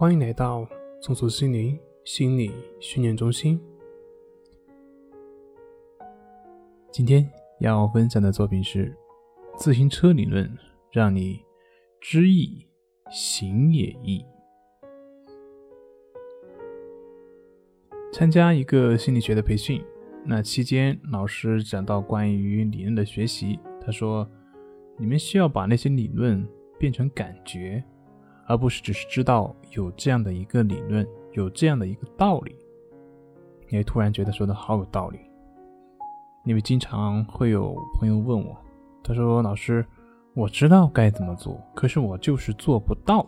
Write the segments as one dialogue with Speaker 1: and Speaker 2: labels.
Speaker 1: 欢迎来到松鼠心灵心理训练中心。今天要分享的作品是自行车理论，让你知易行也易。参加一个心理学的培训，那期间老师讲到关于理论的学习，他说：“你们需要把那些理论变成感觉。”而不是只是知道有这样的一个理论，有这样的一个道理，你会突然觉得说的好有道理。因为经常会有朋友问我，他说：“老师，我知道该怎么做，可是我就是做不到。”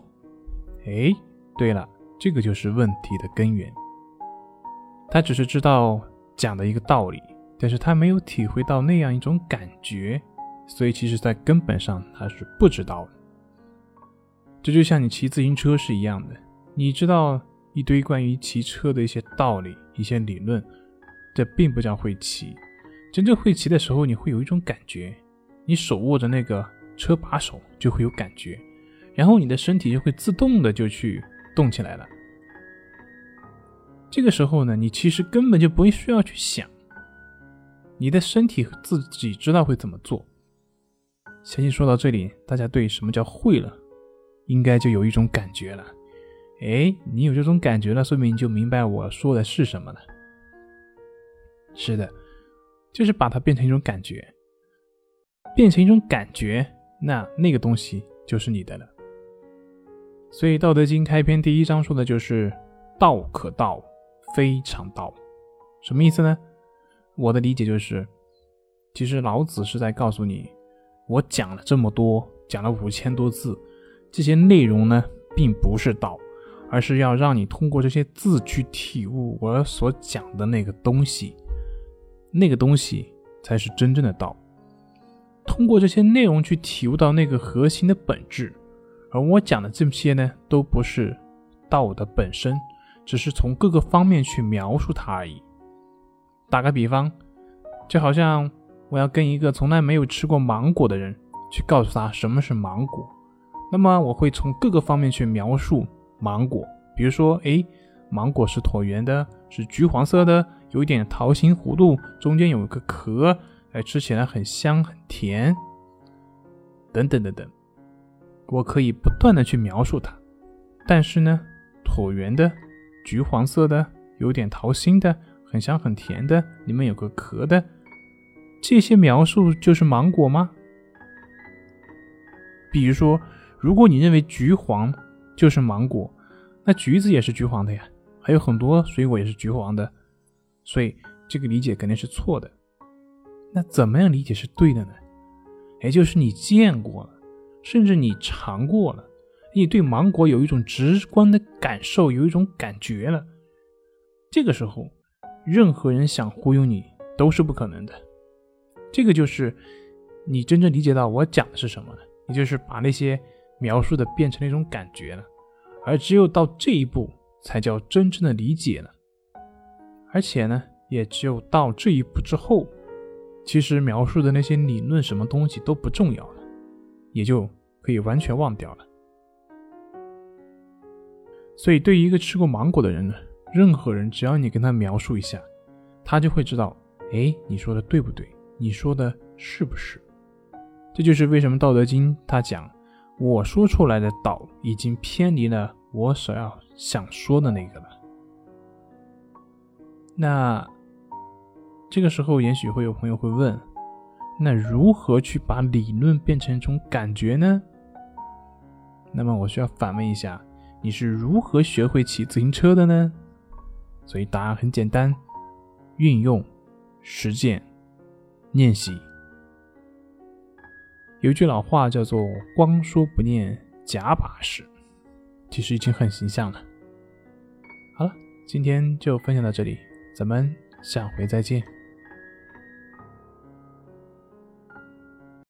Speaker 1: 哎，对了，这个就是问题的根源。他只是知道讲的一个道理，但是他没有体会到那样一种感觉，所以其实在根本上他是不知道的。这就像你骑自行车是一样的，你知道一堆关于骑车的一些道理、一些理论，这并不叫会骑。真正会骑的时候，你会有一种感觉，你手握着那个车把手就会有感觉，然后你的身体就会自动的就去动起来了。这个时候呢，你其实根本就不会需要去想，你的身体自己知道会怎么做。相信说到这里，大家对什么叫会了？应该就有一种感觉了，哎，你有这种感觉了，说明你就明白我说的是什么了。是的，就是把它变成一种感觉，变成一种感觉，那那个东西就是你的了。所以《道德经》开篇第一章说的就是“道可道，非常道”，什么意思呢？我的理解就是，其实老子是在告诉你，我讲了这么多，讲了五千多字。这些内容呢，并不是道，而是要让你通过这些字去体悟我所讲的那个东西，那个东西才是真正的道。通过这些内容去体悟到那个核心的本质，而我讲的这些呢，都不是道的本身，只是从各个方面去描述它而已。打个比方，就好像我要跟一个从来没有吃过芒果的人去告诉他什么是芒果。那么我会从各个方面去描述芒果，比如说，哎，芒果是椭圆的，是橘黄色的，有一点桃心弧度，中间有一个壳，哎，吃起来很香很甜，等等等等，我可以不断的去描述它。但是呢，椭圆的，橘黄色的，有点桃心的，很香很甜的，里面有个壳的，这些描述就是芒果吗？比如说。如果你认为橘黄就是芒果，那橘子也是橘黄的呀，还有很多水果也是橘黄的，所以这个理解肯定是错的。那怎么样理解是对的呢？也就是你见过了，甚至你尝过了，你对芒果有一种直观的感受，有一种感觉了。这个时候，任何人想忽悠你都是不可能的。这个就是你真正理解到我讲的是什么了，也就是把那些。描述的变成了一种感觉了，而只有到这一步，才叫真正的理解了。而且呢，也只有到这一步之后，其实描述的那些理论什么东西都不重要了，也就可以完全忘掉了。所以，对于一个吃过芒果的人呢，任何人只要你跟他描述一下，他就会知道，哎，你说的对不对？你说的是不是？这就是为什么《道德经》他讲。我说出来的道已经偏离了我所要想说的那个了。那这个时候，也许会有朋友会问：那如何去把理论变成一种感觉呢？那么我需要反问一下：你是如何学会骑自行车的呢？所以答案很简单：运用、实践、练习。有一句老话叫做“光说不念，假把式”，其实已经很形象了。好了，今天就分享到这里，咱们下回再见。